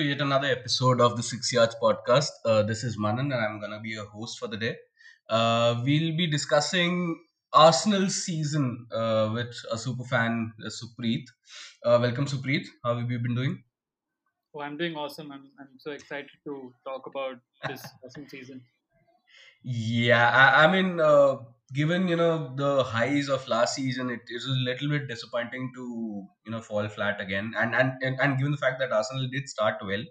To yet another episode of the Six Yards Podcast. Uh, this is Manan, and I'm gonna be your host for the day. Uh, we'll be discussing Arsenal's season uh, with a super fan, uh, Supreet. Uh, welcome, Supreet. How have you been doing? Oh, I'm doing awesome. I'm, I'm so excited to talk about this awesome season. Yeah, I, I mean, uh, given you know the highs of last season, it is a little bit disappointing to you know fall flat again, and and and, given the fact that Arsenal did start well,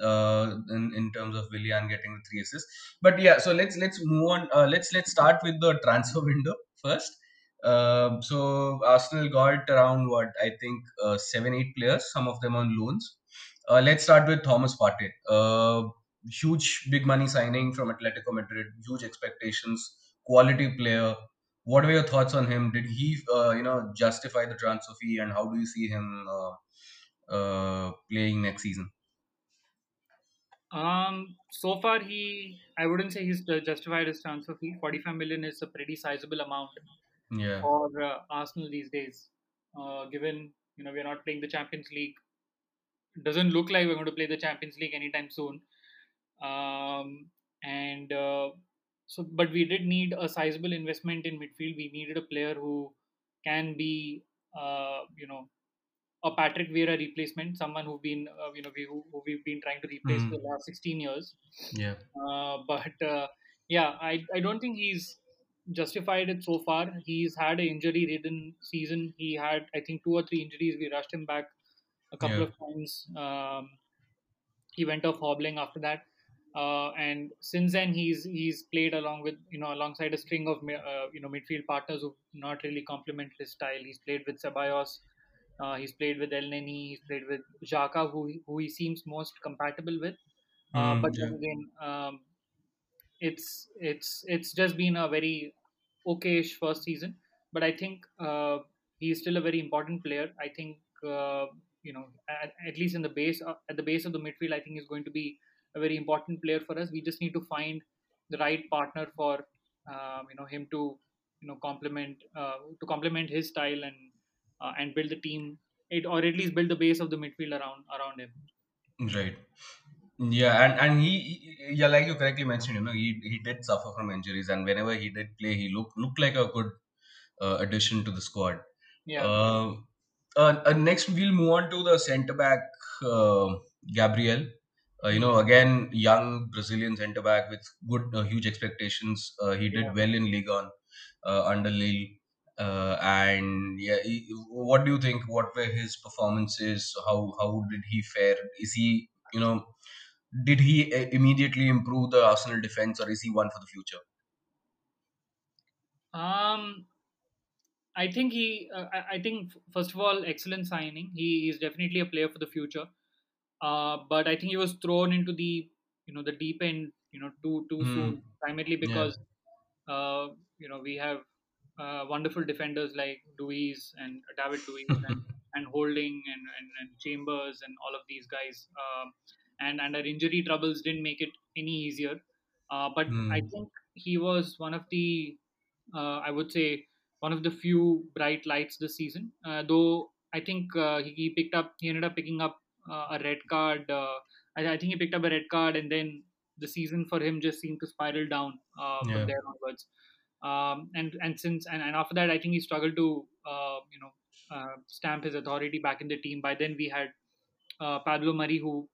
uh, in in terms of Willian getting the three assists, but yeah, so let's let's move on. Uh, let's let's start with the transfer window first. Um, so Arsenal got around what I think uh, seven eight players, some of them on loans. Uh, let's start with Thomas Partey. Uh, huge big money signing from Atletico Madrid, huge expectations, quality player. What were your thoughts on him? Did he, uh, you know, justify the transfer fee, and how do you see him uh, uh, playing next season? Um, so far, he I wouldn't say he's justified his transfer fee. 45 million is a pretty sizable amount Yeah, for uh, Arsenal these days. Uh, given you know we're not playing the Champions League, doesn't look like we're going to play the Champions League anytime soon. Um, and uh, so, but we did need a sizable investment in midfield. We needed a player who can be, uh, you know, a Patrick Vieira replacement, someone who've been, uh, you know, we, who, who we've been trying to replace for mm, the last 16 years. yeah, Uh, but uh, yeah, I, I don't think he's justified it so far. He's had an injury ridden season. He had, I think, two or three injuries. We rushed him back a couple yeah, of times. Um, he went off hobbling after that. Uh, and since then, he's he's played along with you know alongside a string of uh, you know midfield partners who not really complement his style. He's played with Ceballos, uh, he's played with El Neni, he's played with Xhaka, who he- who he seems most compatible with. Mm, but yeah, again, um, it's it's it's just been a very okayish first season. But I think uh, he's still a very important player. I think uh, you know at, at least in the base uh, at the base of the midfield, I think he's going to be a very important player for us. We just need to find the right partner for um, you know him to you know complement uh, to complement his style and uh, and build the team it or at least build the base of the midfield around around him. right. Yeah, and and he, yeah, like you correctly mentioned, you know, he he did suffer from injuries, and whenever he did play, he looked looked like a good uh, addition to the squad. Yeah, Uh, uh, uh, next, we'll move on to the centre back, uh, Gabriel. Uh, you know, again, young Brazilian centre back with good, uh, huge expectations. Uh, he yeah. did well in Ligue 1 uh, under Lille. Uh, and yeah, he, what do you think? What were his performances? How how did he fare? Is he, you know, did he uh, immediately improve the Arsenal defense, or is he one for the future? Um, I think he. Uh, I I think first of all, excellent signing. He is definitely a player for the future. Uh, but I think he was thrown into the you know the deep end you know too too Hmm. soon, primarily Yeah. because uh, you know we have uh, wonderful defenders like Luiz and David Luiz and and Holding and, and, and Chambers and all of these guys. Um, and and our injury troubles didn't make it any easier. Uh, but I Hmm. think he was one of the uh, I would say one of the few bright lights this season. Uh, though I think uh, he, he picked up, he ended up picking up a red card. Uh, I, I think he picked up a red card, and then the season for him just seemed to spiral down uh, from Yeah. there onwards. Um, and and since and, and after that, I think he struggled to uh, you know uh, stamp his authority back in the team. By then, we had uh, Pablo Mari, who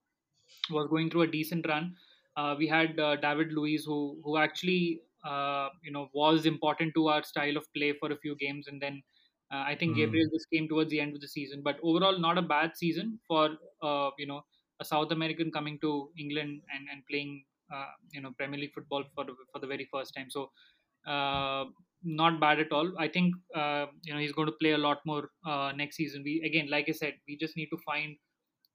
was going through a decent run. Uh, we had uh, David Luiz, who who actually uh, you know was important to our style of play for a few games, and then uh, I think Hmm. Gabriel just came towards the end of the season. But overall, not a bad season for uh, you know a South American coming to England and and playing uh, you know Premier League football for the- for the very first time. So uh, not bad at all. I think uh, you know he's going to play a lot more uh, next season. We again, like I said, we just need to find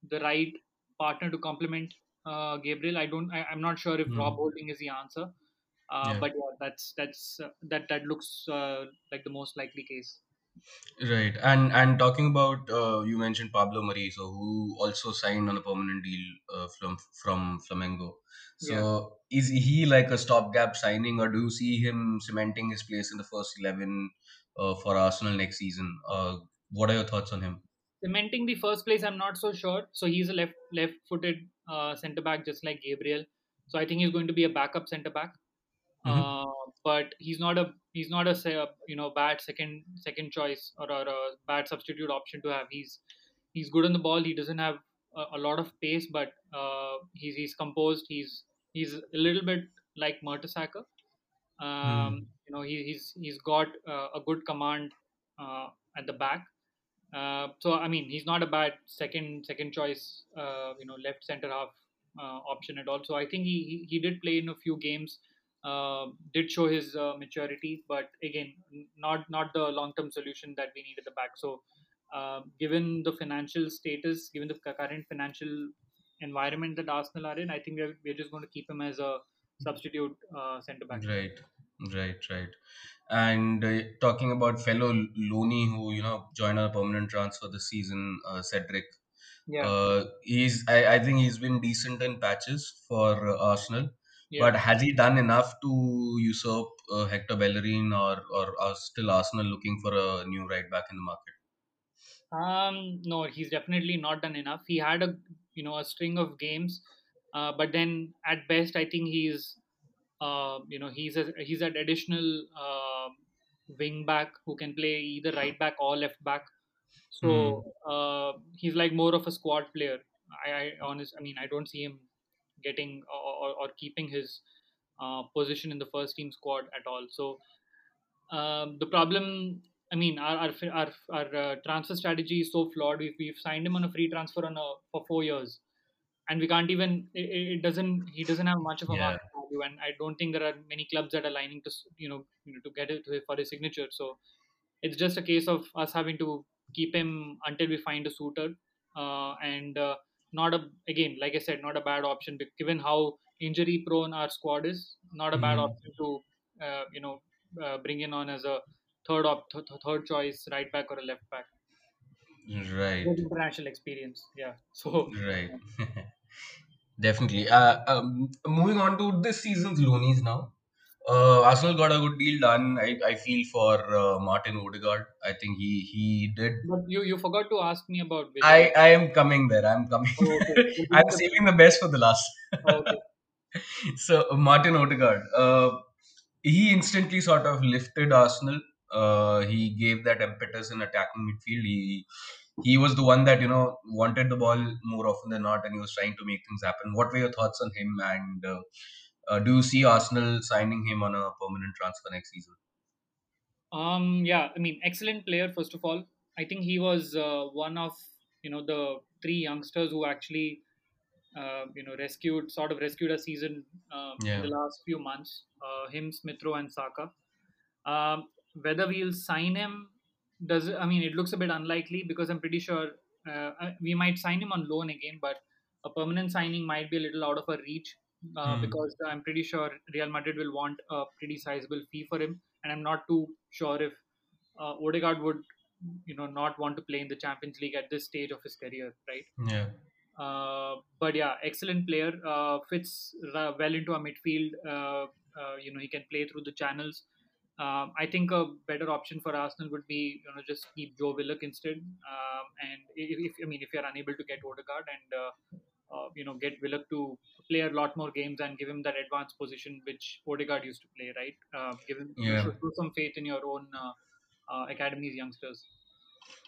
the right partner to complement uh, Gabriel. I don't. I, I'm not sure if Rob Hmm. Holding is the answer, uh, Yeah. but yeah, that's that's uh, that that looks uh, like the most likely case. Right. And and talking about uh, you mentioned Pablo Mari, so who also signed on a permanent deal uh, from from Flamengo. Yeah. So is he like a stopgap signing, or do you see him cementing his place in the first eleven uh, for Arsenal next season? Uh, what are your thoughts on him? cementing the first place, I'm not so sure. So he's a left left-footed uh, centre back, just like Gabriel. So I think he's going to be a backup centre back. Hmm Uh, but he's not a he's not a you know bad second second choice or, or a bad substitute option to have. He's he's good on the ball. He doesn't have a, a lot of pace, but uh, he's he's composed. He's he's a little bit like Mertesacker. Um, Hmm. you know he, he's he's got uh, a good command uh, at the back. Uh, so I mean he's not a bad second second choice. Uh, you know left center half uh, option at all. So I think he, he he did play in a few games. Uh, did show his uh, maturity, but again, not not the long term solution that we need at the back. So, uh, given the financial status, given the current financial environment that Arsenal are in, I think we're, we're just going to keep him as a substitute uh, centre back. Right, right, right. And uh, talking about fellow loanee who you know joined on a permanent transfer this season, uh, Cedric. Yeah, Uh, he's I, I think he's been decent in patches for Arsenal, yeah. but has he done enough to usurp uh, Hector Bellerin or or are still Arsenal looking for a new right back in the market? Um, no, he's definitely not done enough. He had a you know a string of games, uh, but then at best, I think he's uh, you know he's a he's an additional uh, wing back who can play either right back or left back. So uh, he's like more of a squad player. I, I honest, I mean, I don't see him getting or, or, keeping his uh, position in the first team squad at all. So um, the problem, I mean, our our our, our uh, transfer strategy is so flawed. We've, we've signed him on a free transfer on a for four years, and we can't even. It, it doesn't. He doesn't have much of a Yeah. market value, and I don't think there are many clubs that are lining to you know you know to get it for his signature. So it's just a case of us having to keep him until we find a suitor, uh, and uh, not a again, like I said, not a bad option. Given how injury prone our squad is, not a bad Hmm. option to uh, you know uh, bring in on as a third op- th- th- third choice right back or a left back Right. with international experience. Yeah. So Right. Definitely. Uh, um, moving on to this season's loanies now. Uh, Arsenal got a good deal done. I, I feel for uh, Martin Odegaard. I think he he did. but you you forgot to ask me about I I am coming there. I'm coming. Oh, okay. I'm saving the best for the last. okay. so Martin Odegaard, uh, he instantly sort of lifted Arsenal. Uh, he gave that impetus in attacking midfield. He he was the one that you know wanted the ball more often than not, and he was trying to make things happen. What were your thoughts on him? And uh, do you see Arsenal signing him on a permanent transfer next season? Um, yeah, I mean, excellent player. First of all, I think he was uh, one of you know the three youngsters who actually uh, you know rescued sort of rescued a season uh, in the last few months. Uh, him, Smith Rowe, and Saka. Um, whether we'll sign him does I mean it looks a bit unlikely because I'm pretty sure uh, we might sign him on loan again, but a permanent signing might be a little out of our reach uh, Hmm. because I'm pretty sure Real Madrid will want a pretty sizable fee for him, and I'm not too sure if uh, Odegaard would you know not want to play in the Champions League at this stage of his career, right? Yeah. Uh, but yeah, excellent player. Uh, fits well into our midfield. Uh, uh, you know, he can play through the channels. Um, I think a better option for Arsenal would be you know just keep Joe Willock instead. Um, and if, if I mean if you're unable to get Odegaard and uh, you know get Willock to play a lot more games and give him that advanced position which Odegaard used to play, right? Uh, give him Yeah. put some faith in your own uh, uh, academy's youngsters.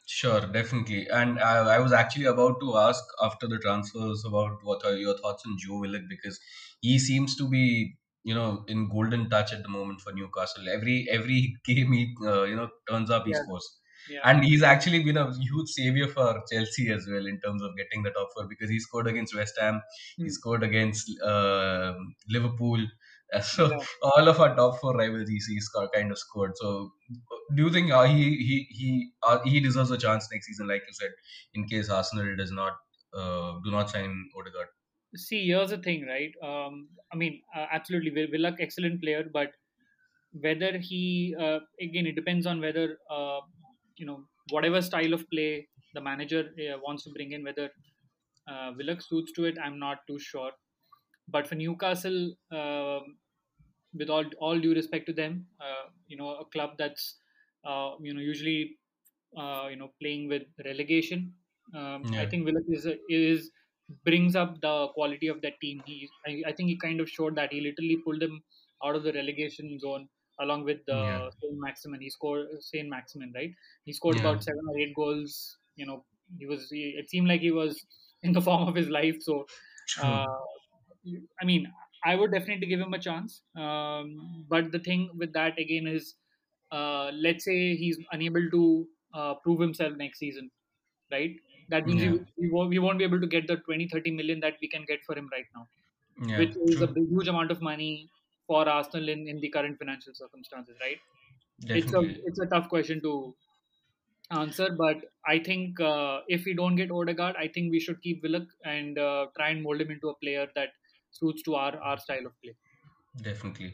Sure, definitely. And I, I was actually about to ask after the transfers about what are your thoughts on Joe Willock because he seems to be, you know, in golden touch at the moment for Newcastle. Every every game he, uh, you know, turns up, he Yeah, scores. Yeah, And he's actually been a huge savior for Chelsea as well in terms of getting the top four because he scored against West Ham, he Hmm. scored against uh, Liverpool. So yeah. all of our top four rivals, he's, kind of scored. So do you think uh, he he he uh, he deserves a chance next season, like you said, in case Arsenal does not uh, do not sign Odegaard? See, here's the thing, right? Um, I mean, uh, absolutely, Will- Willock, excellent player, but whether he uh, again, it depends on whether uh, you know whatever style of play the manager uh, wants to bring in, whether uh, Willock suits to it. I'm not too sure. But for Newcastle, um, with all all due respect to them, uh, you know, a club that's uh, you know usually uh, you know playing with relegation Um, I think Willock is is brings up the quality of that team. He, I, I think he kind of showed that he literally pulled them out of the relegation zone along with Yeah. the Saint Maximin. He scored Saint Maximin, right? He scored Yeah. about seven or eight goals. You know, he was. He, it seemed like he was in the form of his life. So, uh, I mean, I would definitely give him a chance. Um, but the thing with that again is, uh, let's say he's unable to uh, prove himself next season right? That means we, Yeah. we, won't, we won't be able to get the 20, 30 million that we can get for him right now, Yeah. which is a True. big, huge amount of money for Arsenal in, in the current financial circumstances, right? It's a it's a tough question to answer, but I think uh, if we don't get Odegaard, I think we should keep Willock and uh, try and mold him into a player that suits to our, our style of play. Definitely.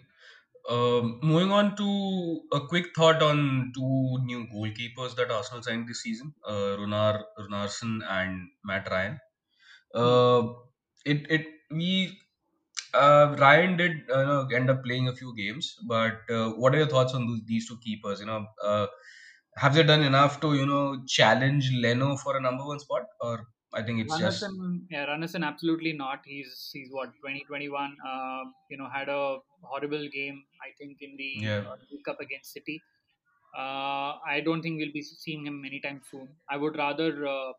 Um, moving on to a quick thought on two new goalkeepers that Arsenal signed this season, uh, Runar Runarsson and Matt Ryan. Hmm. Uh, it it we uh, Ryan did uh, you know, end up playing a few games, but uh, what are your thoughts on those, these two keepers? You know, uh, have they done enough to you know challenge Leno for a number one spot, or I think it's just yeah, Runarsson, absolutely not. He's he's what 2021. Uh, you know, had a horrible game. I think in the yeah, uh, Cup against City. Uh, I don't think we'll be seeing him anytime soon. I would rather, uh,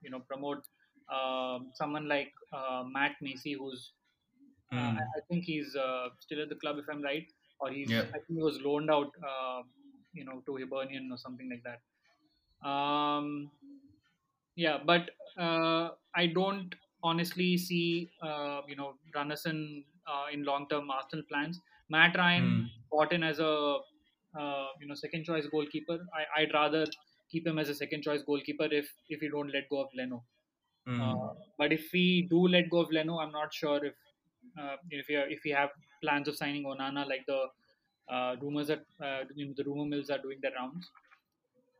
you know, promote um someone like uh, Matt Macey, who's uh, I, mm, I think he's uh, still at the club if I'm right, or he's yeah, I think he was loaned out, uh, you know, to Hibernian or something like that. Um, yeah, but uh, I don't honestly see uh, you know Runarsson uh, in long-term Arsenal plans. Matt mm, Ryan bought in as a uh, you know second choice goalkeeper. I, I'd rather keep him as a second choice goalkeeper if if you don't let go of Leno. Uh, mm, but if we do let go of Leno, I'm not sure if uh, if are, if we have plans of signing Onana like the uh, rumors that uh, you know, the rumor mills are doing their rounds.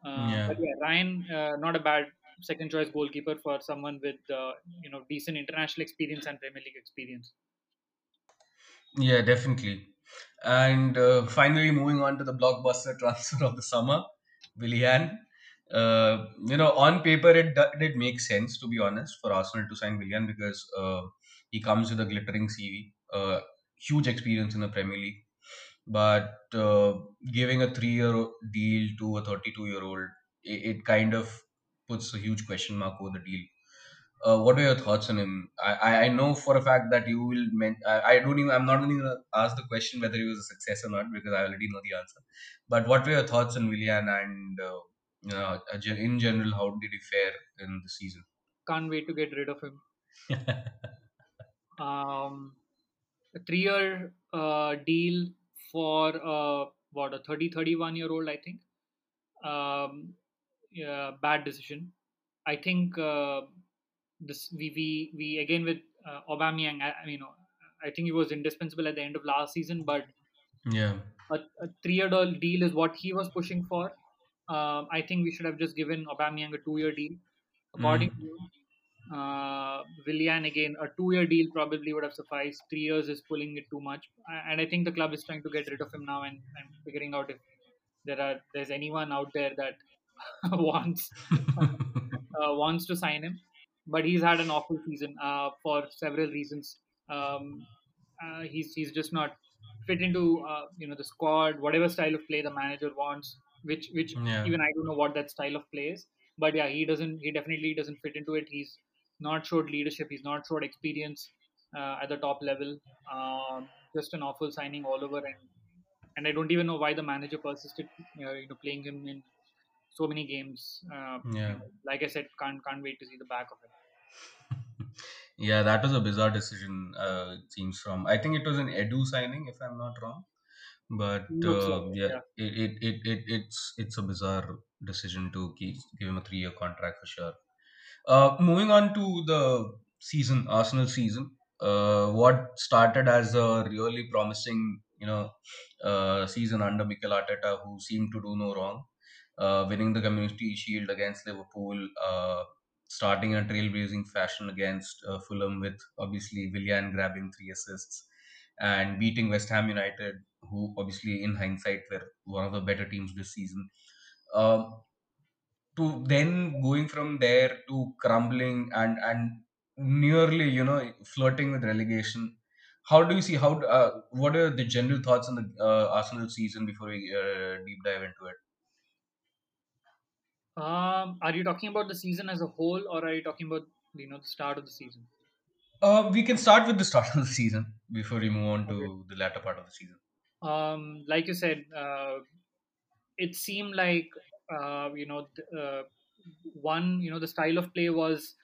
Uh, yeah. but yeah, Ryan, uh, not a bad second choice goalkeeper for someone with uh, you know decent international experience and Premier League experience. Yeah, definitely. And uh, finally, moving on to the blockbuster transfer of the summer, Willian. Uh, you know, on paper, it did make sense to be honest for Arsenal to sign Willian because uh, he comes with a glittering CV, uh, huge experience in the Premier League. But uh, giving a three-year deal to a 32-year-old, it, it kind of puts a huge question mark over the deal. Uh, what are your thoughts on him? I, I know for a fact that you will. Men- I, I don't even. I'm not even gonna ask the question whether he was a success or not because I already know the answer. But what were your thoughts on Willian and uh, you know, in general, how did he fare in the season? Can't wait to get rid of him. Um, a three-year uh, deal for uh, what a 30, 31 year old, I think. Um, yeah, bad decision. I think uh, this we, we we again with uh, Aubameyang. I, I mean, I think he was indispensable at the end of last season, but yeah. a, a three-year deal is what he was pushing for. Um, I think we should have just given Aubameyang a two-year deal. According Mm, to you, uh, Willian again, a two-year deal probably would have sufficed. Three years is pulling it too much, and I think the club is trying to get rid of him now and, and figuring out if there are there's anyone out there that wants uh, wants to sign him, but he's had an awful season uh, for several reasons. Um, uh, he's he's just not fit into uh, you know the squad, whatever style of play the manager wants. Which which yeah. even I don't know what that style of play is, but yeah, he doesn't. He definitely doesn't fit into it. He's not showed leadership. He's not showed experience uh, at the top level. Um, just an awful signing all over, and and I don't even know why the manager persisted, uh, you know, playing him in so many games. Uh, Yeah. like I said, can't can't wait to see the back of him. Yeah, that was a bizarre decision. Uh, it seems from. I think it was an Edu signing, if I'm not wrong. But uh, it, yeah, yeah. it, it, it, it it's it's a bizarre decision to keep, give him a three year contract for sure. Uh, moving on to the season, Arsenal season. Uh, what started as a really promising, you know, uh, season under Mikel Arteta, who seemed to do no wrong, uh, winning the Community Shield against Liverpool, uh, starting in a trailblazing fashion against uh, Fulham, with obviously Willian grabbing three assists and beating West Ham United, who obviously in hindsight were one of the better teams this season. Um, to then going from there to crumbling and and nearly you know flirting with relegation how do you see how uh, what are the general thoughts on the uh, arsenal season before we uh, deep dive into it Um, are you talking about the season as a whole, or are you talking about you know the start of the season? uh, we can start with the start of the season before we move on Okay. to the latter part of the season Um, like you said, uh, it seemed like uh, you know uh, one you know the style of play was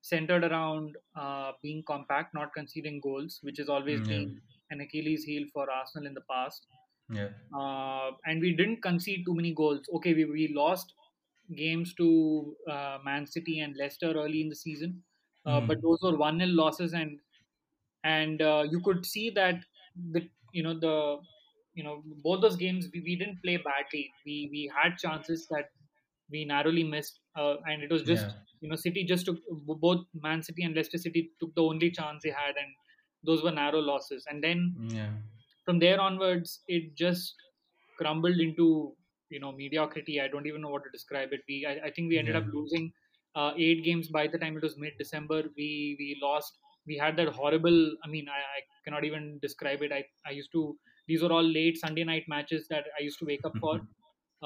centered around uh, being compact, not conceding goals, which has always Mm, yeah been an Achilles heel for Arsenal in the past. yeah Uh, and we didn't concede too many goals. Okay, we, we lost games to uh, Man City and Leicester early in the season, uh, but mm, those were one 0 losses, and and uh, you could see that the you know the you know both those games we, we didn't play badly. We we had chances that we narrowly missed, uh, and it was yeah just you know City just took both Man City and Leicester City took the only chance they had, and those were narrow losses. And then yeah from there onwards, it just crumbled into you know mediocrity. I don't even know what to describe it. We I, I think we ended yeah up losing uh, eight games by the time it was mid December. We we lost. We had that horrible. I mean, I, I cannot even describe it. I I used to. These were all late Sunday night matches that I used to wake up for.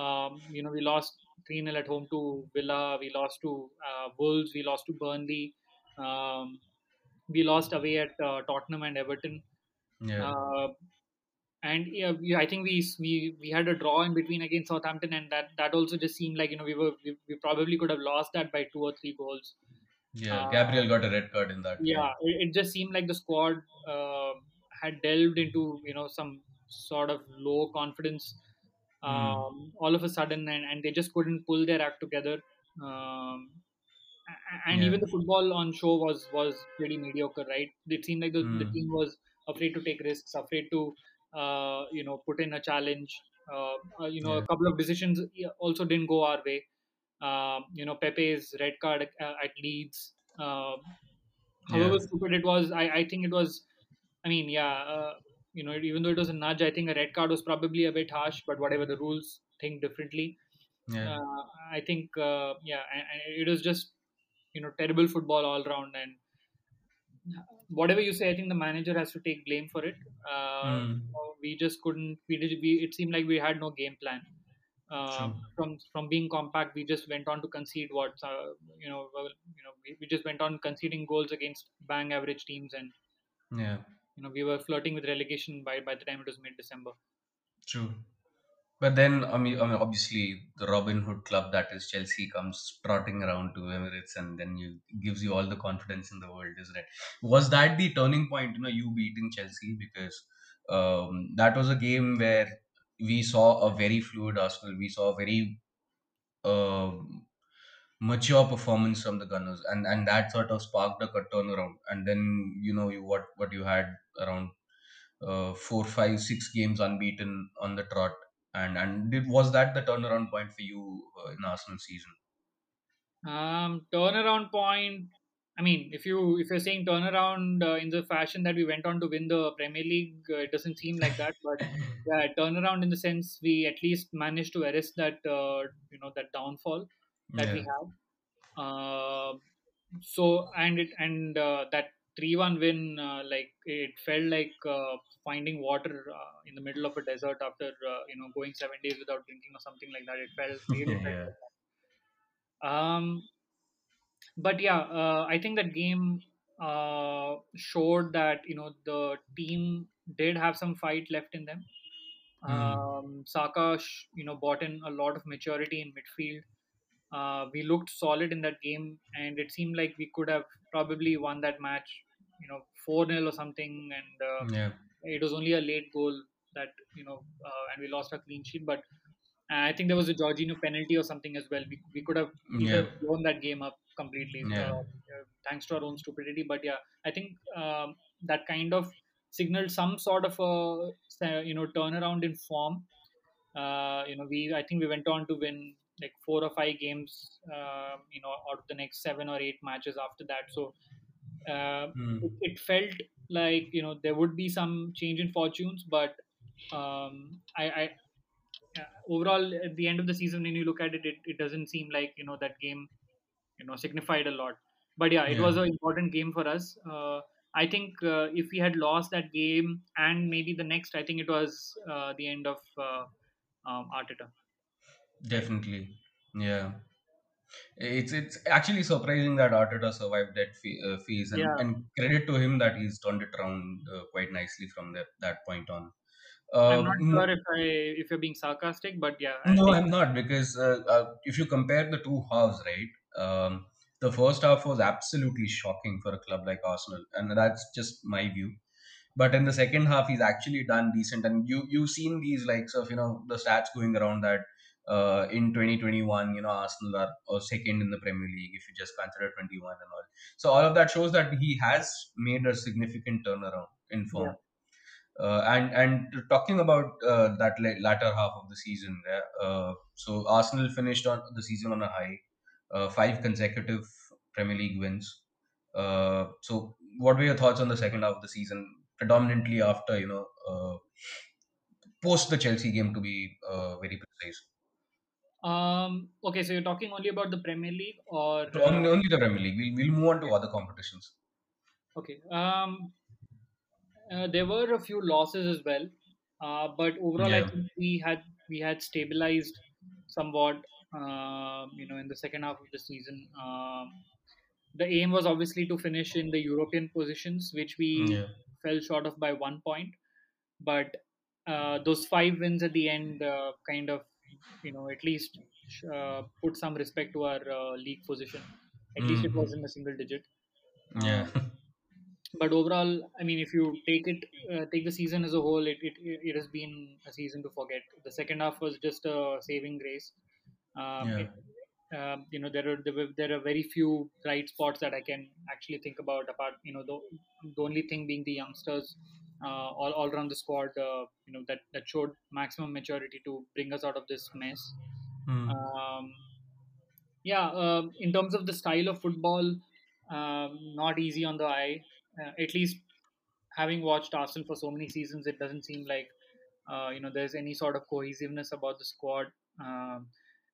Um, you know, we lost 3 0 at home to Villa. We lost to uh, Wolves. We lost to Burnley. Um, we lost away at uh, Tottenham and Everton. yeah Uh, and yeah, we, I think we we we had a draw in between against Southampton, and that that also just seemed like you know we were we, we probably could have lost that by two or three goals. yeah Uh, gabriel got a red card in that yeah, it, it just seemed like the squad uh, had delved into you know some sort of low confidence mm, um, all of a sudden, and, and they just couldn't pull their act together. Um, and yeah even the football on show was was pretty mediocre, right? It seemed like the, the mm, team was afraid to take risks, afraid to uh, you know put in a challenge. Uh, uh, you know, a couple of decisions also didn't go our way. Um, you know, Pepe's red card uh, at Leeds. Uh, yeah however stupid it was, I, I think it was. I mean, yeah, uh, you know, even though it was a nudge, I think a red card was probably a bit harsh. But whatever the rules think differently. yeah. Uh, I think, uh, yeah, and, and it was just you know terrible football all round and whatever you say i think the manager has to take blame for it. Uh, mm, we just couldn't we did we it seemed like we had no game plan. Uh, true. from from being compact we just went on to concede what uh, you know well, you know we, we just went on conceding goals against bang average teams and yeah you know we were flirting with relegation by by the time it was mid december true But then, I mean, I mean, obviously, the Robin Hood club that is Chelsea comes trotting around to Emirates, and then you gives you all the confidence in the world, isn't it? Was that the turning point? You know, you beating Chelsea because um, that was a game where we saw a very fluid Arsenal. We saw a very um mature performance from the Gunners, and and that sort of sparked a turnaround. And then you know you what what you had around uh, four, five, six games unbeaten on the trot. And and did, was that the turnaround point for you uh, in Arsenal season? Um, turnaround point. I mean, if you if you're saying turnaround uh, in the fashion that we went on to win the Premier League, uh, it doesn't seem like that. But yeah, turnaround in the sense we at least managed to arrest that uh, you know that downfall that we yeah, had. Uh, so and it and uh, that three one win, uh, like it felt like uh, finding water uh, in the middle of a desert after uh, you know going seven days without drinking or something like that. It felt really yeah. Um, but yeah, uh, I think that game uh, showed that you know the team did have some fight left in them. mm, Um, Saka, you know, brought in a lot of maturity in midfield. Uh, we looked solid in that game, and it seemed like we could have probably won that match, you know, four 0 or something. And uh, yeah, it was only a late goal that you know, uh, and we lost a clean sheet. But I think there was a Jorginho penalty or something as well. We, we could have yeah, blown that game up completely, uh, yeah, uh, thanks to our own stupidity. But yeah, I think um, that kind of signaled some sort of a uh, you know turnaround in form. Uh, you know, we I think we went on to win like four or five games. Uh, you know, out of the next seven or eight matches after that. So uh, it, mm, it felt like you know there would be some change in fortunes, but um, I, I uh, overall at the end of the season when you look at it, it, it doesn't seem like you know that game you know signified a lot. But yeah, it Yeah, was an important game for us. Uh, I think uh, if we had lost that game and maybe the next, I think it was uh, the end of uh, um, Arteta. definitely. Yeah. It's it's actually surprising that Arteta survived that ph- uh, phase, and, Yeah, and credit to him that he's turned it around uh, quite nicely from that, that point on. I'm Uh, not sure if I if you're being sarcastic, but yeah, I'll no, take. I'm not because uh, uh, if you compare the two halves, right? Um, the first half was absolutely shocking for a club like Arsenal, and that's just my view. But in the second half, he's actually done decent, and you you've seen these likes of you know the stats going around that uh, in 2021, you know Arsenal are uh, second in the Premier League if you just consider 21 and all. So all of that shows that he has made a significant turnaround in Yeah. form. Uh, and and talking about uh, that la- latter half of the season, uh, so Arsenal finished on the season on a high, uh, five consecutive Premier League wins. Uh, so, what were your thoughts on the second half of the season, predominantly after you know uh, post the Chelsea game, to be uh, very precise? Um. Okay, so you're talking only about the Premier League, or uh, Only, only the Premier League. We'll, we'll move on to other competitions. okay. Um. Uh, there were a few losses as well, uh, but overall, I think we had we had stabilized somewhat. Um, you know, in the second half of the season, um, the aim was obviously to finish in the European positions, which we yeah, fell short of by one point. But uh, those five wins at the end uh, kind of, you know, at least uh, put some respect to our uh, league position. At least it was hmm in a single digit. yeah, Um, but overall, I mean, if you take it, uh, take the season as a whole, it, it it has been a season to forget. The second half was just a saving grace. Um, yeah, it, um, you know, there are there, are very few bright spots that I can actually think about. Apart, you know, the the only thing being the youngsters, all all around the squad, uh, you know, that that showed maximum maturity to bring us out of this mess. mm, Um, yeah, um, in terms of the style of football, um, not easy on the eye. Uh, at least having watched Arsenal for so many seasons, it doesn't seem like uh, you know there's any sort of cohesiveness about the squad. Um,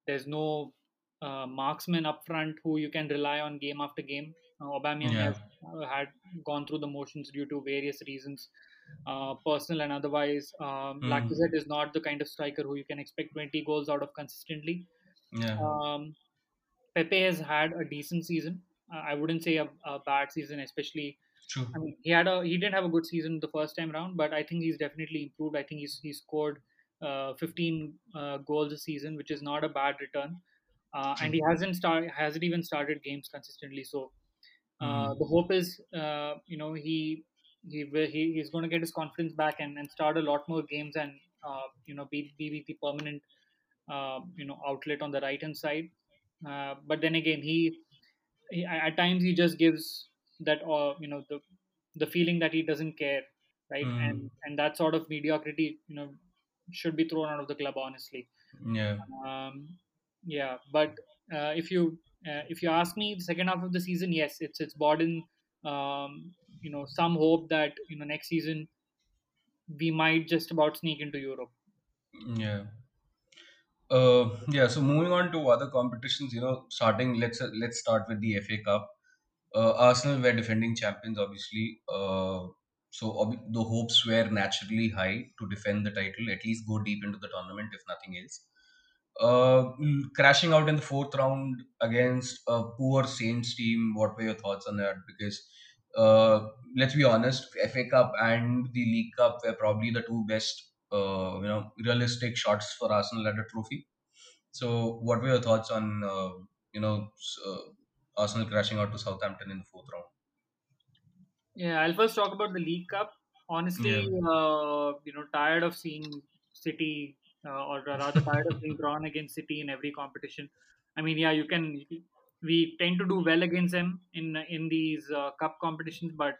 there's no uh, marksman up front who you can rely on game after game. Uh, Aubameyang yeah, has uh, had gone through the motions due to various reasons, uh, personal and otherwise. Um, mm, Lacazette is not the kind of striker who you can expect 20 goals out of consistently. yeah, Um, Pepe has had a decent season. Uh, I wouldn't say a, a bad season, especially. true. I mean, he had a he didn't have a good season the first time around, but I think he's definitely improved. I think he's he scored uh, 15 uh, goals a season, which is not a bad return. Uh, and he hasn't start hasn't even started games consistently. So uh, Mm, the hope is, uh, you know, he he he he's going to get his confidence back and, and start a lot more games and uh, you know be be the permanent uh, you know outlet on the right hand side. Uh, but then again, he, he at times he just gives that uh, you know the the feeling that he doesn't care, right? And mm, and that sort of mediocrity, you know, should be thrown out of the club, honestly. yeah, Um, yeah, but uh, if you uh, if you ask me, the second half of the season, yes, it's it's Borden um, you know some hope that you know next season we might just about sneak into Europe. yeah. Uh, yeah. So moving on to other competitions, you know, starting let's uh, let's start with the FA Cup. Uh, Arsenal were defending champions, obviously. Uh, so ob- the hopes were naturally high to defend the title, at least go deep into the tournament, if nothing else. Uh, crashing out in the fourth round against a poor Saints team. What were your thoughts on that? Because uh, let's be honest, FA Cup and the League Cup were probably the two best, uh, you know, realistic shots for Arsenal at a trophy. So, what were your thoughts on, uh, you know, uh, Arsenal crashing out to Southampton in the fourth round? Yeah, I'll first talk about the League Cup. Yeah, Honestly, uh, you know, tired of seeing City, uh, or rather tired of being drawn against City in every competition. I mean, yeah, you can. We tend to do well against them in in these uh, cup competitions, but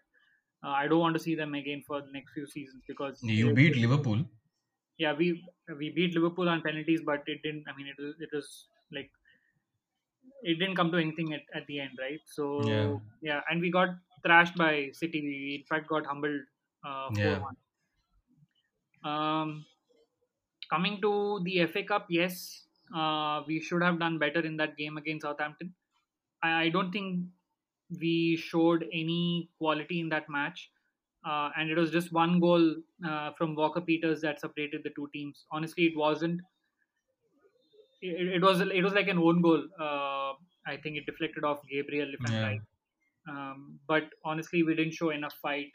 uh, I don't want to see them again for the next few seasons because you beat Liverpool. yeah, we we beat Liverpool on penalties, but it didn't. I mean, it was it was like it didn't come to anything at, at the end, right? So yeah, and we got thrashed by City. We in fact got humbled uh, four yeah, one. Um, coming to the FA Cup, yes, uh, we should have done better in that game against Southampton. I, I don't think we showed any quality in that match. Uh, and it was just one goal uh, from Walker Peters that separated the two teams. Honestly, it wasn't. It, it was it was like an own goal. Uh, I think it deflected off Gabriel, if I'm right. Um, but honestly, we didn't show enough fight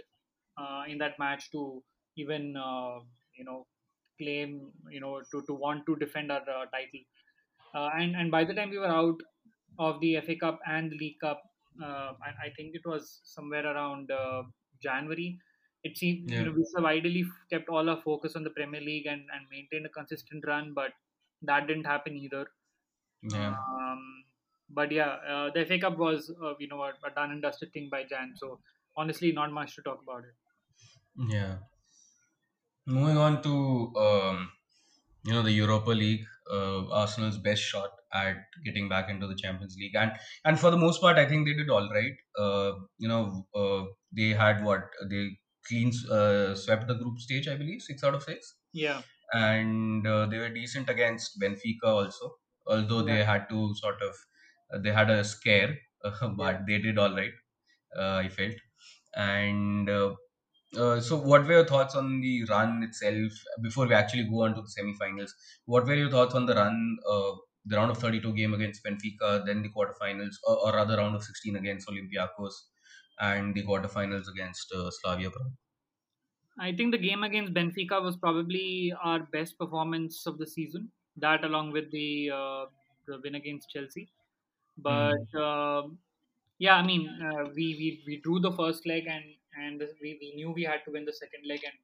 uh, in that match to even uh, you know claim you know to, to want to defend our uh, title. Uh, and and by the time we were out of the FA Cup and the League Cup, uh, I, I think it was somewhere around uh, January. It seemed you know we have ideally kept all our focus on the Premier League and, and maintained a consistent run, but that didn't happen either. Yeah. Um, but yeah, uh, the FA Cup was uh, you know a, a done and dusted thing by Jan. So honestly, not much to talk about it. Yeah. Moving on to um, you know the Europa League, uh, Arsenal's best shot at getting back into the Champions League, and and for the most part, I think they did all right. Uh, you know, uh, they had what they clean uh, swept the group stage, I believe, six out of six, Yeah, and uh, they were decent against Benfica also. Although yeah, they had to sort of, uh, they had a scare, but they did all right. Uh, I felt, and uh, uh, so, what were your thoughts on the run itself before we actually go on to the semi-finals? What were your thoughts on the run, uh, the round of 32 game against Benfica, then the quarterfinals, or, or rather round of 16 against Olympiacos, and the quarterfinals against uh, Slavia Prague? I think the game against Benfica was probably our best performance of the season. That, along with the uh, the win against Chelsea. But Mm, um yeah, I mean, uh, we, we we drew the first leg and and we, we knew we had to win the second leg. And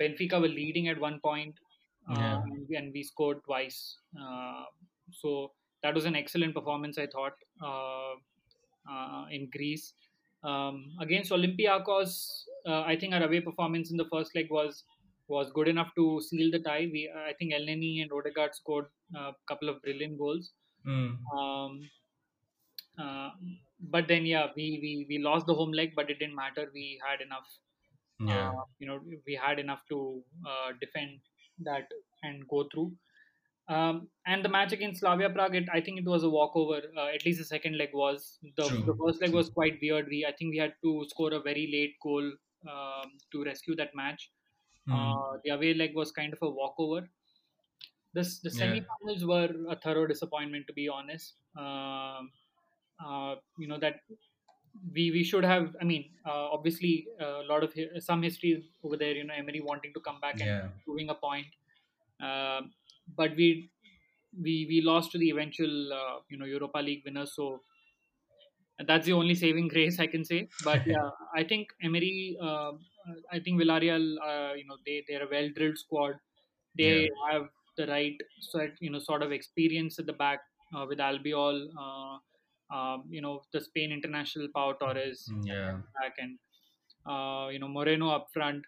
Benfica were leading at one point, uh, yeah, and, we, and we scored twice. Uh, so that was an excellent performance, I thought, uh, uh, in Greece. Um, against Olympiacos, uh, I think our away performance in the first leg was was good enough to seal the tie. We, I think, Elneny and Odegaard scored a couple of brilliant goals. mm, Um, uh, but then, yeah, we, we we lost the home leg, but it didn't matter. We had enough, yeah, uh, you know, we had enough to uh, defend that and go through. Um, and the match against Slavia Prague, it, I think it was a walkover. Uh, at least the second leg was. The, the first leg true. was quite weird. We I think we had to score a very late goal um, to rescue that match. Mm, Uh, the away leg was kind of a walkover. This the yeah, semi-finals were a thorough disappointment, to be honest. Um, uh, you know that we we should have. I mean, uh, obviously, uh, a lot of some history over there. You know, Emery wanting to come back and proving a point, Um but we we we lost to the eventual uh, you know Europa League winners. So that's the only saving grace I can say. But yeah, I think Emery. Uh, I think Villarreal. Uh, you know, they they're a well drilled squad. yeah, They have the right sort you know sort of experience at the back uh, with Albiol. Uh, um, you know the Spain international Pau Torres mm, yeah, back and uh, you know Moreno up front.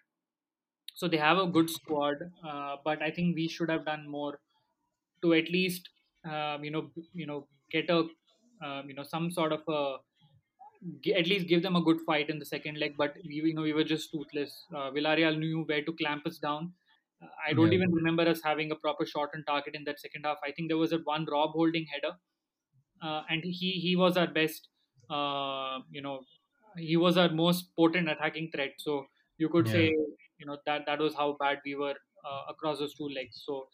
So they have a good squad, uh, but I think we should have done more to at least um, you know you know get a um, you know some sort of a at least give them a good fight in the second leg. But we you know we were just toothless. Uh, Villarreal knew where to clamp us down. Uh, I don't yeah, even remember us having a proper shot on target in that second half. I think there was a one Rob holding header, uh, and he he was our best. Uh, you know, he was our most potent attacking threat. So you could say, yeah, you know, that that was how bad we were uh, across those two legs. So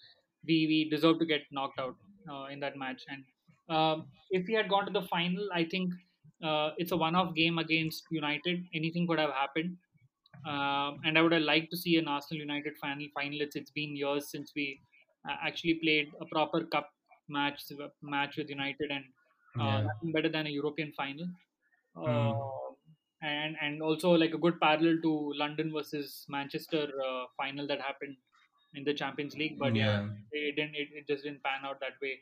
we we deserved to get knocked out uh, in that match. And um, if we had gone to the final, I think uh, it's a one-off game against United. Anything could have happened. Um, and I would have liked to see an Arsenal United final. Final. It's it's been years since we uh, actually played a proper cup match match with United, and uh, yeah, nothing better than a European final. mm, and and also like a good parallel to London versus Manchester uh, final that happened in the Champions League. But yeah, yeah, it didn't. It, it just didn't pan out that way.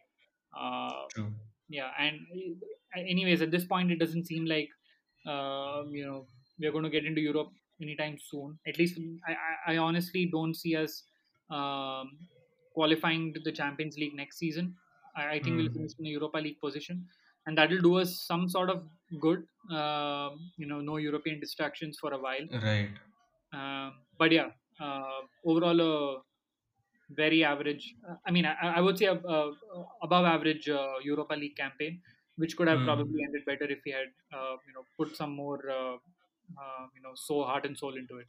Uh, true, yeah, and uh, anyways, at this point, it doesn't seem like um, you know we're going to get into Europe anytime soon. At least I, I, honestly don't see us um, qualifying to the Champions League next season. I, I think we'll mm, finish in a Europa League position, and that will do us some sort of good. Um, you know, no European distractions for a while. right, Um, but yeah, uh, overall, very average. Uh, I mean, I, I would say a, a, a above average uh, Europa League campaign, which could have Hmm. probably ended better if he had, uh, you know, put some more, uh, uh, you know, so heart and soul into it.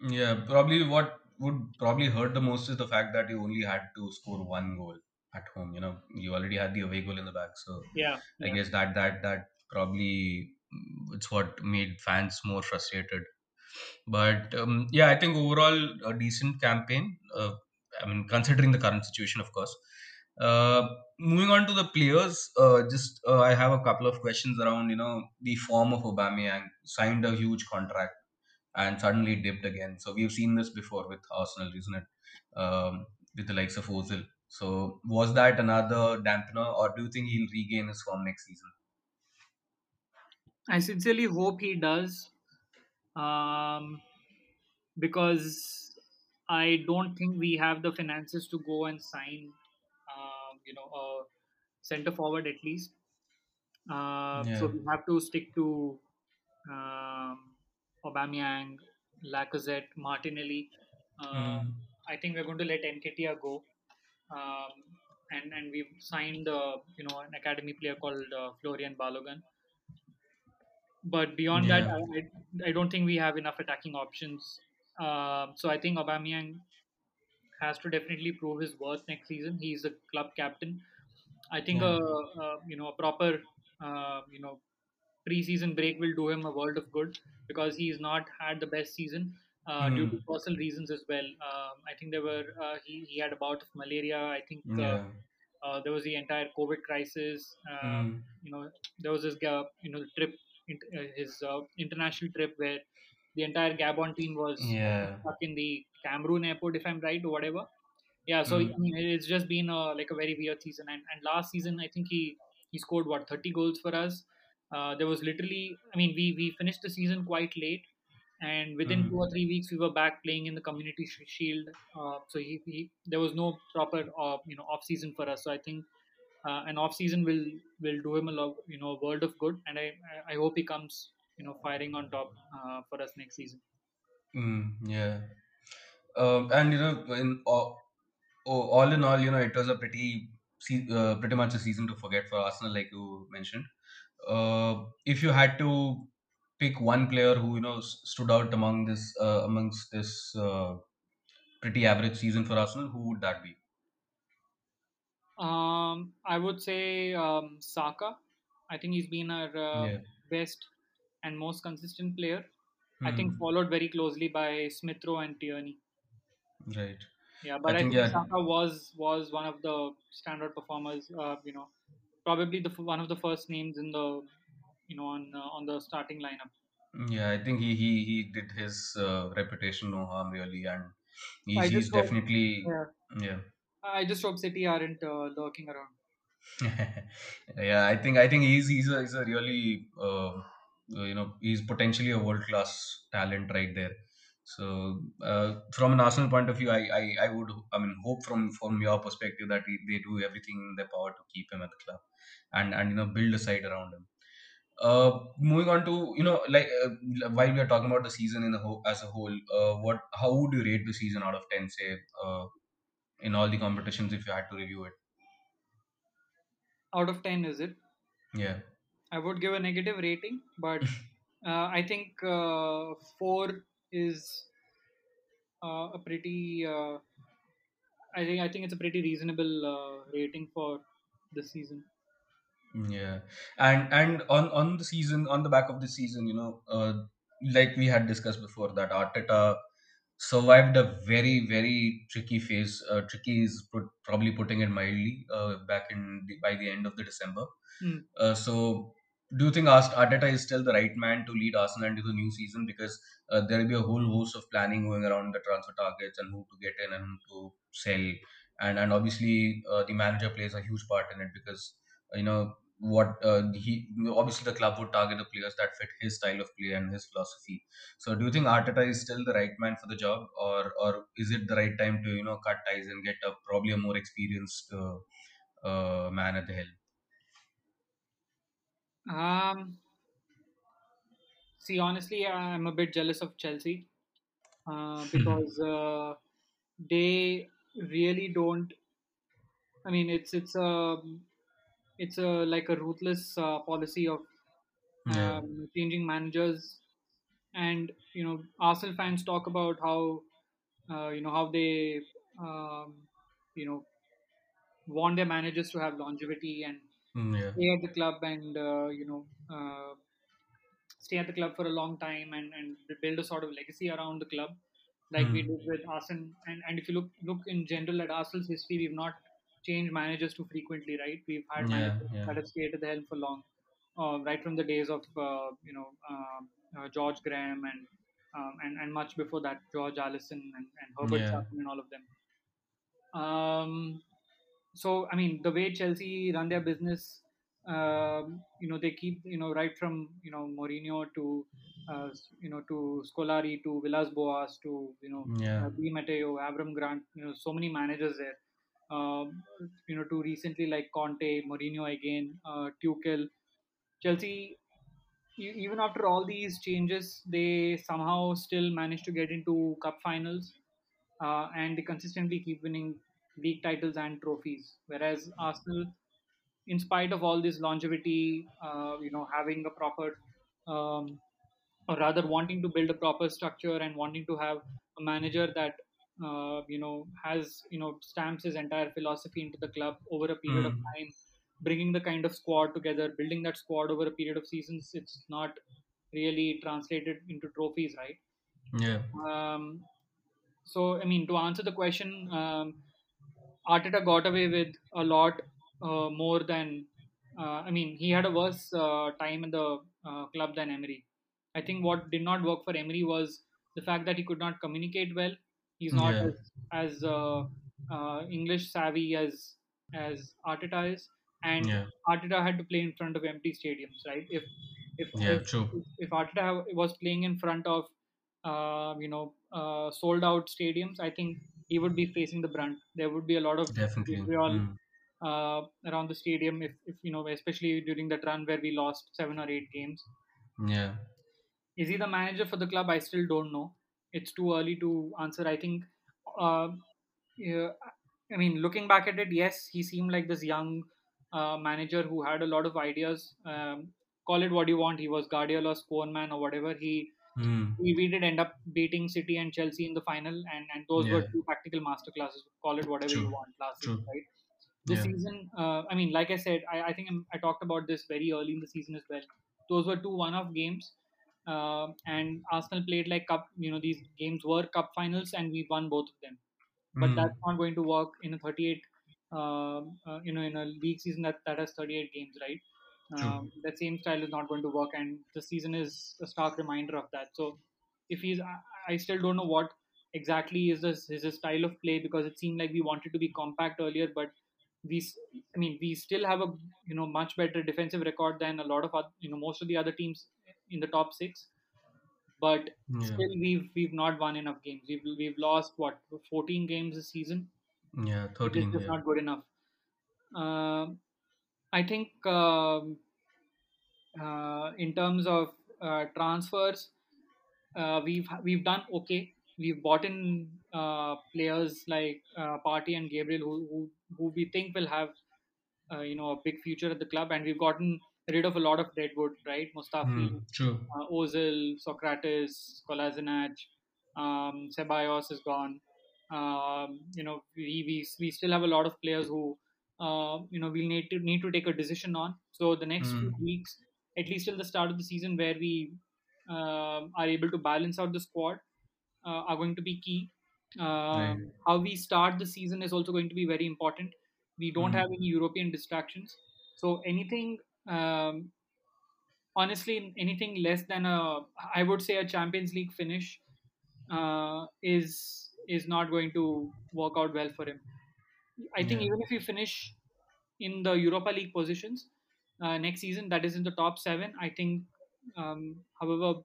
Yeah, probably what would probably hurt the most is the fact that you only had to score one goal at home. You know, you already had the away goal in the back, so Yeah, I yeah. guess that that that probably mm, it's what made fans more frustrated. But um, yeah, I think overall a decent campaign. Uh, I mean, considering the current situation, of course. Uh, moving on to the players, uh, just uh, I have a couple of questions around you know the form of Aubameyang. Signed a huge contract and suddenly dipped again. So we've seen this before with Arsenal, isn't it? Um, with the likes of Ozil. So was that another dampener, or do you think he'll regain his form next season? I sincerely hope he does, um, because I don't think we have the finances to go and sign, um, you know, a center forward at least. Uh, so we have to stick to um, Aubameyang, Lacazette, Martinelli. Uh, Mm, I think we're going to let Nketiah go, um, and and we've signed uh, you know an academy player called uh, Folarin Balogun. But beyond that, yeah. I, I, I don't think we have enough attacking options. Um so I think Aubameyang has to definitely prove his worth next season. He's a club captain. I think Yeah. a, a you know a proper uh, you know preseason break will do him a world of good because he's not had the best season uh, due to Mm, personal reasons as well. Um, I think there were uh, he, he had a bout of malaria. I think uh, yeah. uh, there was the entire COVID crisis. Um, Mm, you know there was this you know trip uh, his uh, international trip where the entire Gabon team was yeah. stuck in the Cameroon airport, if I'm right, or whatever. Yeah, so I Mm, mean, it's just been a, like a very weird season. And, and last season, I think he he scored what 30 goals for us. Uh, there was literally, I mean, we we finished the season quite late, and within two mm, or three weeks, we were back playing in the Community Sh- Shield. Uh, so he, he there was no proper uh, you know off season for us. So I think uh, an off season will will do him a lot, you know, a world of good. And I I hope he comes you know firing on top uh, for us next season. mm, yeah. Um, and you know, in all, all in all, you know, it was a pretty, uh, pretty much a season to forget for Arsenal, like you mentioned. Uh, if you had to pick one player who you know stood out among this, uh, amongst this uh, pretty average season for Arsenal, who would that be? Um, I would say um, Saka. I think he's been our uh, Yeah. best and most consistent player. I think Hmm. followed very closely by Smith Rowe and Tierney. Right. Yeah, but I think think yeah. Saka was was one of the standout performers. Uh, you know, probably the one of the first names in the you know on uh, on the starting lineup. Yeah, I think he he he did his uh, reputation no harm really, and he's I just he's hope. definitely Yeah, yeah. I just hope City aren't uh, lurking around. yeah, I think I think he's he's a he's a really uh, you know he's potentially a world class talent right there. So uh, from an Arsenal point of view, I, I I would I mean hope from from your perspective that he, they do everything in their power to keep him at the club, and and you know build a side around him. Uh, moving on to you know like uh, while we are talking about the season in the whole as a whole, uh, what how would you rate the season out of ten? Say uh, in all the competitions if you had to review it. Out of ten, is it? Yeah. I would give a negative rating, but uh, I think uh, four is uh, a pretty. Uh, I think I think it's a pretty reasonable uh, rating for the season. Yeah, and and on on the season, on the back of the season, you know, uh, like we had discussed before, that Arteta survived a very very tricky phase. Uh, tricky is put, probably putting it mildly. Uh, back in the, by the end of the December. Hmm. Uh, so, do you think Arteta is still the right man to lead Arsenal into the new season? Because uh, there will be a whole host of planning going around the transfer targets and who to get in and who to sell, and and obviously uh, the manager plays a huge part in it because you know what uh, he obviously the club would target the players that fit his style of play and his philosophy. So, do you think Arteta is still the right man for the job, or or is it the right time to you know cut ties and get a probably a more experienced uh, uh, man at the helm? Um, see, honestly, I'm a bit jealous of Chelsea uh, because uh, they really don't. I mean, it's it's a it's a like a ruthless uh, policy of Yeah. um, changing managers, and you know, Arsenal fans talk about how uh, you know how they um, you know want their managers to have longevity and Mm, Yeah. stay at the club and uh, you know uh, stay at the club for a long time and, and build a sort of legacy around the club like we Mm. did with Arsenal. And, and if you look look in general at Arsenal's history, we've not changed managers too frequently, right? We've had Yeah. managers Yeah. that have stayed at the helm for long, uh, right from the days of uh, you know um uh, George Graham and um, and and much before that, George Allison and, and Herbert Yeah. Sutton and all of them. Um, so I mean, the way Chelsea run their business, um, you know, they keep you know right from you know Mourinho to uh, you know to Scolari to Villas Boas to you know uh, Yeah. Di Matteo, Avram Grant, you know, so many managers there. Um, you know, to recently like Conte, Mourinho again, uh, Tuchel, Chelsea. Even after all these changes, they somehow still manage to get into cup finals uh, and they consistently keep winning league titles and trophies. Whereas Arsenal, in spite of all this longevity, uh, you know, having a proper, um, or rather wanting to build a proper structure and wanting to have a manager that, uh, you know, has, you know, stamps his entire philosophy into the club over a period of Mm. time, bringing the kind of squad together, building that squad over a period of seasons, it's not really translated into trophies, right? Yeah. Um, so, I mean, to answer the question, um, Arteta got away with a lot uh, more than. Uh, I mean, he had a worse uh, time in the uh, club than Emery. I think what did not work for Emery was the fact that he could not communicate well. He's not Yeah. as, as uh, uh, English savvy as as Arteta is, and Yeah. Arteta had to play in front of empty stadiums, right? If if Yeah. if, True. if Arteta was playing in front of uh, you know uh, sold out stadiums, I think he would be facing the brunt. There would be a lot of Definitely. Mm. uh, around the stadium, if, if you know, especially during that run where we lost seven or eight games. Yeah. Is he the manager for the club? I still don't know. It's too early to answer. I think, uh, yeah, I mean, looking back at it, yes, he seemed like this young uh, manager who had a lot of ideas. Um, call it what you want. He was Guardiola's spawn man or whatever. He Mm. we, we did end up beating City and Chelsea in the final, and, and those were Yeah. two tactical masterclasses. Call it whatever you want last season, True. right? This Yeah. season, uh, I mean, like I said, I, I think I'm, I talked about this very early in the season as well. Those were two one-off games, uh, and Arsenal played like cup. You know, these games were cup finals, and we won both of them. But Mm. that's not going to work in a 38. Um, uh, you know, in a league season that, that has 38 games, right? Um, that same style is not going to work, and the season is a stark reminder of that. So, if he's, I, I still don't know what exactly is this is his style of play because it seemed like we wanted to be compact earlier, but we, I mean, we still have a you know much better defensive record than a lot of oth- you know most of the other teams in the top six. But Yeah. still, we've we've not won enough games. We've we've lost what 14 games this season. Yeah. It is Thirteen. just Yeah. not good enough. Um I think um, uh, in terms of uh, transfers, uh, we've we've done okay. We've bought in uh, players like uh, Partey and Gabriel, who, who who we think will have uh, you know a big future at the club, and we've gotten rid of a lot of deadwood, right? Mustafi, Mm. True. uh, Ozil, Sokratis, Kolasinac, um, Ceballos is gone. Um, you know, we, we we still have a lot of players who uh, you know we need to need to take a decision on. So the next few Mm. weeks, at least till the start of the season, where we um are able to balance out the squad, uh, are going to be key. Right. Um, how we start the season is also going to be very important. We don't Mm. have any European distractions, so anything. Um, honestly, anything less than a, I would say a Champions League finish, uh, is is not going to work out well for him. I think Yeah. even if we finish in the Europa League positions uh, next season, that is in the top seven. I think, um, however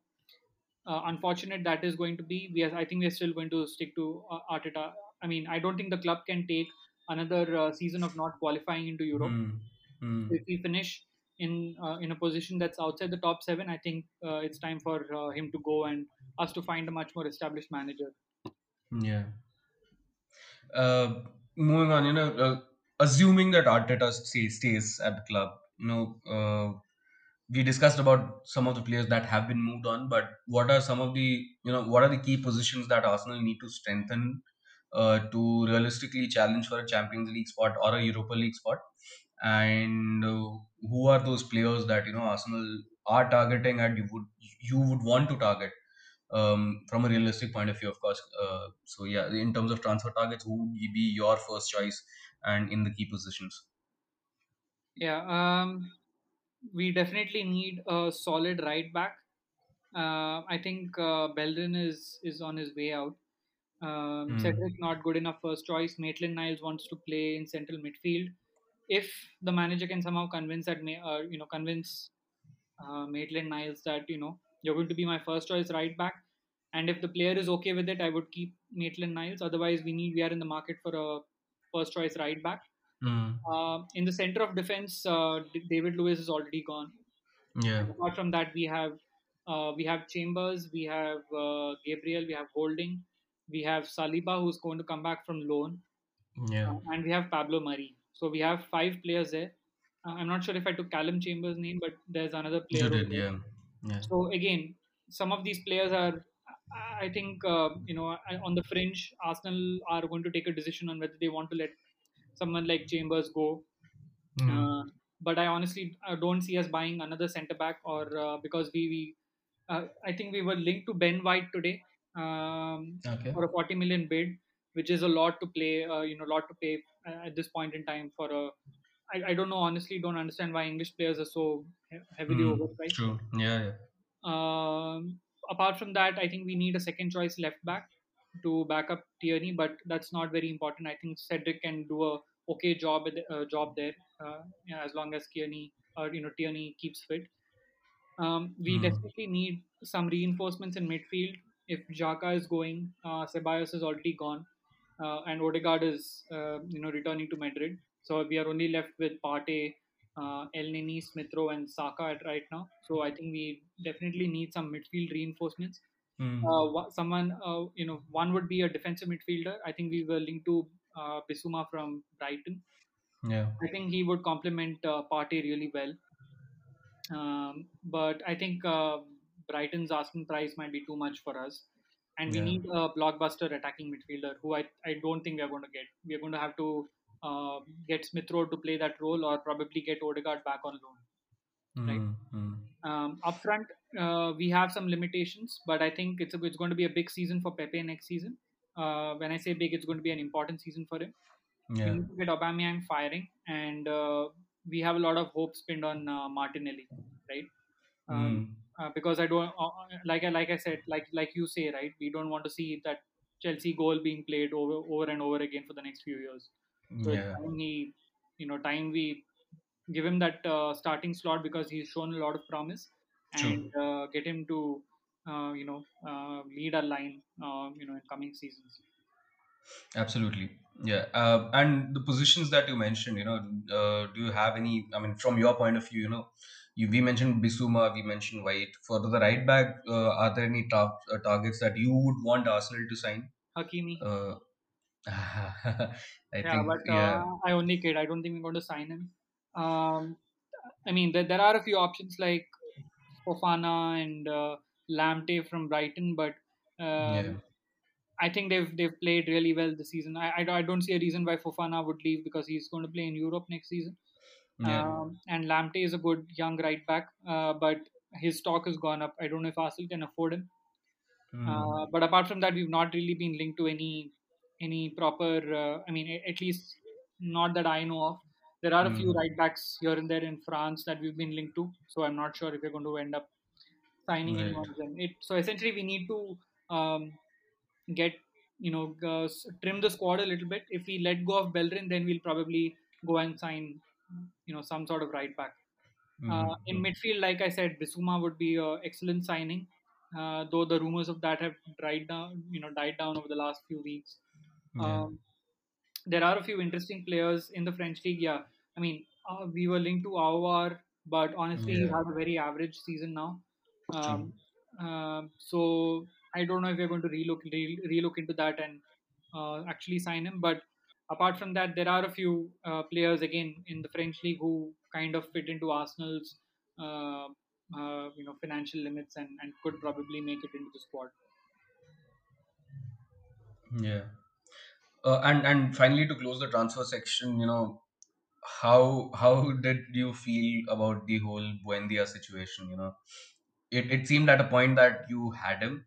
uh, unfortunate that is going to be, we are, I think we are still going to stick to uh, Arteta. I mean, I don't think the club can take another uh, season of not qualifying into Europe. Mm. Mm. If we finish in uh, in a position that's outside the top seven, I think uh, it's time for uh, him to go and us to find a much more established manager. Yeah. uh, moving on, you know, uh, assuming that Arteta stays, stays at the club, you know, uh, we discussed about some of the players that have been moved on, but what are some of the, you know, what are the key positions that Arsenal need to strengthen to realistically challenge for a Champions League spot or a Europa League spot? And uh, who are those players that you know Arsenal are targeting and you would you would want to target? um, from a realistic point of view, of course. Uh, so yeah, in terms of transfer targets, who would be your first choice and in the key positions? Yeah, um, we definitely need a solid right back. Uh, I think uh, Bellerin is is on his way out. Um, Cedric Hmm. not good enough first choice. Maitland Niles wants to play in central midfield. If the manager can somehow convince that, may, uh, you know, convince uh, Maitland Niles that you know you're going to be my first choice right back, and if the player is okay with it, I would keep Maitland Niles. Otherwise, we need we are in the market for a first choice right back. Hmm. Uh, in the center of defense, uh, David Luiz is already gone. Yeah. Apart from that, we have uh, we have Chambers, we have uh, Gabriel, we have Holding, we have Saliba who's going to come back from loan, Yeah. uh, and we have Pablo Mari. So we have five players there. I'm not sure if I took Callum Chambers' name, but there's another player did. Yeah. Yeah. So again, some of these players are, I think, uh, you know, on the fringe. Arsenal are going to take a decision on whether they want to let someone like Chambers go Hmm. uh, but I honestly uh, don't see us buying another centre back, or uh, because we, we uh, I think we were linked to Ben White today um, Okay. for a 40 million bid, which is a lot to play, uh, you know, a lot to pay uh, at this point in time for a. I, I don't know, honestly, don't understand why English players are so heavily Hmm. overpriced. True. Yeah. Yeah. Um, apart from that, I think we need a second choice left back to back up Tierney, but that's not very important. I think Cedric can do a okay job uh, job there uh, yeah, as long as Tierney or you know Tierney keeps fit. Um, we Hmm. definitely need some reinforcements in midfield. If Xhaka is going, uh, Ceballos is already gone, uh, and Odegaard is uh, you know returning to Madrid. So we are only left with Partey, uh, Elneny, Smith Rowe, and Saka at right now. So I think we definitely need some midfield reinforcements. Hmm. Uh, someone uh, you know one would be a defensive midfielder. I think we were linked to uh, Bissouma from Brighton. Yeah. I think he would complement uh, Partey really well. Um, but I think uh, Brighton's asking price might be too much for us, and we Yeah. need a blockbuster attacking midfielder who I, I don't think we are going to get. We are going to have to uh, get Smith Rowe to play that role, or probably get Odegaard back on loan. Right. Hmm. Hmm. Um, up front, uh, we have some limitations, but I think it's a, it's going to be a big season for Pepe next season. Uh, when I say big, it's going to be an important season for him. We need to get Aubameyang firing, and uh, we have a lot of hopes pinned on uh, Martinelli, right? Um, Hmm. Uh, because I don't uh, uh, like I like I said, like like you say, right? We don't want to see that Chelsea goal being played over over and over again for the next few years. So Yeah. he, you know, time we give him that uh, starting slot because he's shown a lot of promise, and uh, get him to, uh, you know, uh, lead our line, uh, you know, in coming seasons. Absolutely. Yeah. Uh, and the positions that you mentioned, you know, uh, do you have any, I mean, from your point of view, you know, you, we mentioned Bissouma, we mentioned White. For the right back, uh, are there any top, uh, targets that you would want Arsenal to sign? Hakimi, Uh, I yeah, think, but yeah. I only kid. I don't think we're going to sign him. Um, I mean, there, there are a few options like Fofana and uh, Lamptey from Brighton, but Yeah. um, I think they've they've played really well this season. I, I, I don't see a reason why Fofana would leave because he's going to play in Europe next season. Yeah. Um, and Lamptey is a good young right back, uh, but his stock has gone up. I don't know if Arsenal can afford him. Hmm. Uh, but apart from that, we've not really been linked to any any proper. Uh, I mean, at least not that I know of. There are a few Hmm. right backs here and there in France that we've been linked to. So I'm not sure if we're going to end up signing any Right. one of them. It, so essentially, we need to um, get you know uh, trim the squad a little bit. If we let go of Bellerin, then we'll probably go and sign you know some sort of right back. Hmm. Uh, in midfield, like I said, Bissouma would be an excellent signing. Uh, though the rumors of that have died down, you know, died down over the last few weeks. Yeah. Um, there are a few interesting players in the French league. Yeah, I mean, uh, we were linked to Aouar, but honestly, Yeah. had a very average season now. Um, um, so I don't know if we're going to relook re- relook into that and uh, actually sign him. But apart from that, there are a few uh, players again in the French league who kind of fit into Arsenal's uh, uh, you know financial limits and, and could probably make it into the squad. Yeah. Uh, and and finally, to close the transfer section, you know, how how did you feel about the whole Buendia situation? You know, it, it seemed at a point that you had him,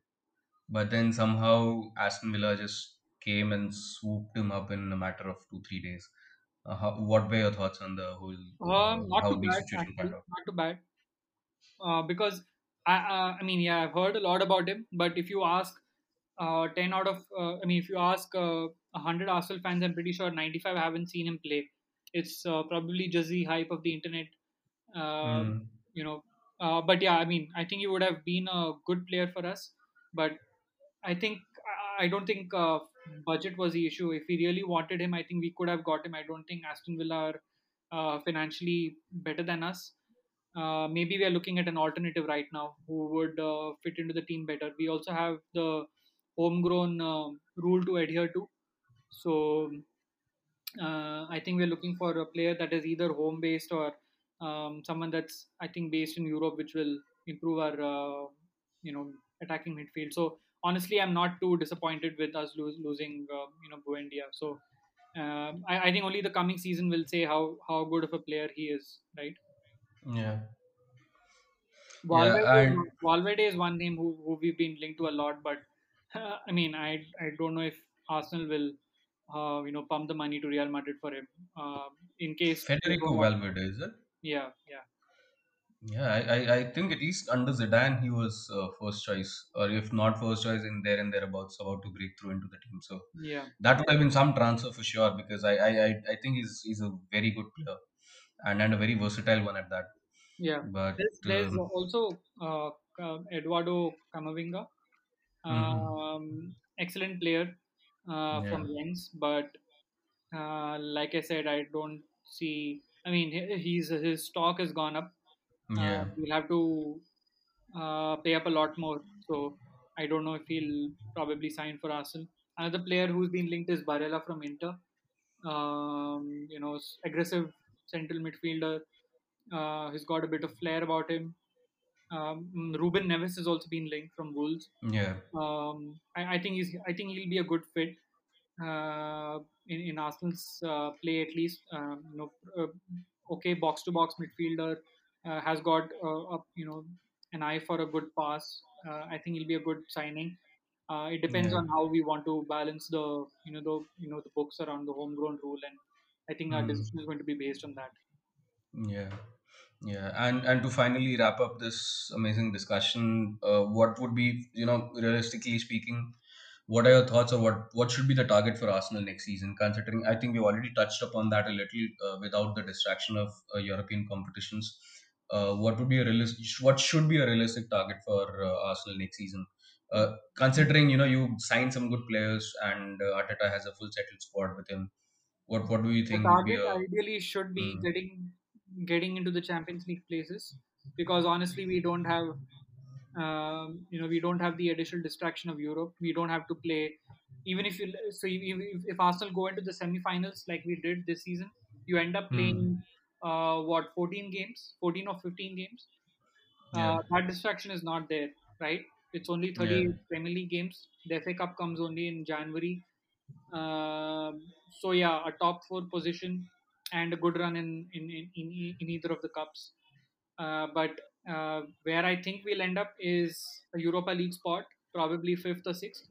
but then somehow Aston Villa just came and swooped him up in a matter of two three days. Uh, how, what were your thoughts on the whole Um, uh, not too bad situation actually, not too bad. Uh, because I, uh, I mean, yeah, I've heard a lot about him. But if you ask uh, 10 out of uh, i mean if you ask uh, 100 arsenal fans i'm pretty sure 95 haven't seen him play it's uh, probably just the hype of the internet uh, Mm, you know uh, but yeah i mean i think he would have been a good player for us but i think i I don't think uh, budget was the issue if we really wanted him i think we could have got him i don't think aston villa are uh, financially better than us uh, maybe we are looking at an alternative right now who would uh, fit into the team better. We also have the homegrown um rule to adhere to. So uh, I think we're looking for a player that is either home based or um, someone that's I think based in Europe, which will improve our uh, you know attacking midfield. So honestly, I'm not too disappointed with us lo- losing uh, you know Buendia. So um, I, I think only the coming season will say how how good of a player he is, right? yeah, yeah, Valverde, is and one- Valverde is one name who, who we've been linked to a lot, but I mean, I I don't know if Arsenal will, uh, you know, pump the money to Real Madrid for him. Uh, in case Federico Valverde is it? yeah, yeah, Yeah, I, I, I think at least under Zidane he was uh, first choice, or if not first choice, in there and thereabouts, about to break through into the team. So yeah, that would have been some transfer for sure because I I, I, I think he's he's a very good player and, and a very versatile one at that. yeah. But There's there's um, also uh, uh, Eduardo Camavinga, mhm, um, excellent player uh, from yeah, Lens, but uh, like I said, I don't see. I mean, he- he's his stock has gone up. Uh, yeah, we'll have to uh, pay up a lot more. So I don't know if he'll probably sign for Arsenal. Another player who's been linked is Barella from Inter. Um, you know, aggressive central midfielder. Uh, he's got a bit of flair about him. Um, Ruben Neves has also been linked from Wolves. yeah, Um, I, I think he's. I think he'll be a good fit uh, in in Arsenal's uh, play at least. Um, you know, uh, okay, box to box midfielder uh, has got uh, a, you know an eye for a good pass. Uh, I think he'll be a good signing. Uh, it depends yeah. on how we want to balance the you know the you know the books around the homegrown rule, and I think our Mm. decision is going to be based on that. Yeah, yeah, and and to finally wrap up this amazing discussion, uh, what would be, you know, realistically speaking, what are your thoughts or what what should be the target for Arsenal next season? Considering I think we already touched upon that a little uh, without the distraction of uh, European competitions. Uh, what would be a realistic? What should be a realistic target for uh, Arsenal next season? Uh, considering you know you signed some good players and uh, Arteta has a full settled squad with him, what what do you The think be target a? ideally should be Mm, getting getting into the Champions League places because honestly we don't have um, you know we don't have the additional distraction of Europe. We don't have to play even if you so if, if, if Arsenal go into the semi-finals like we did this season, you end up mm, playing uh, what 14 games, 14 or 15 games. yeah. Uh, that distraction is not there, right? It's only Yeah. 38 Premier League games. The FA Cup comes only in January. Um, so yeah, a top four position and a good run in in in, in, in either of the cups. Uh, but uh, where I think we'll end up is a Europa League spot, probably fifth or sixth,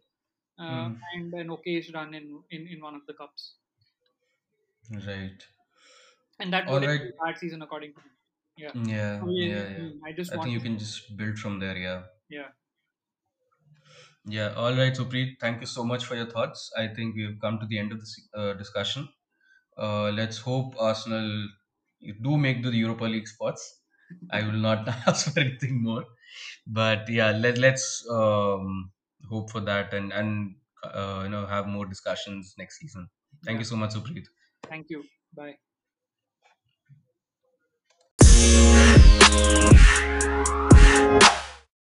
uh, Mm, and an okayish run in, in in one of the cups. right. And that All wouldn't right. be a bad season according to me. Yeah. Yeah. I Yeah. I Yeah. I just I think you to can just build from there. Yeah. yeah Yeah. All right. So, Preet, thank you so much for your thoughts. I think we've come to the end of this uh, discussion. Uh, let's hope Arsenal do make the Europa League spots. I will not ask for anything more. But yeah, let let's um, hope for that and and uh, you know have more discussions next season. Thank yeah. you so much, Supreet. Thank you. Bye.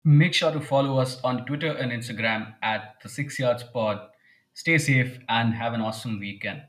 Make sure to follow us on Twitter and Instagram at the Six Yards Pod Stay safe and have an awesome weekend.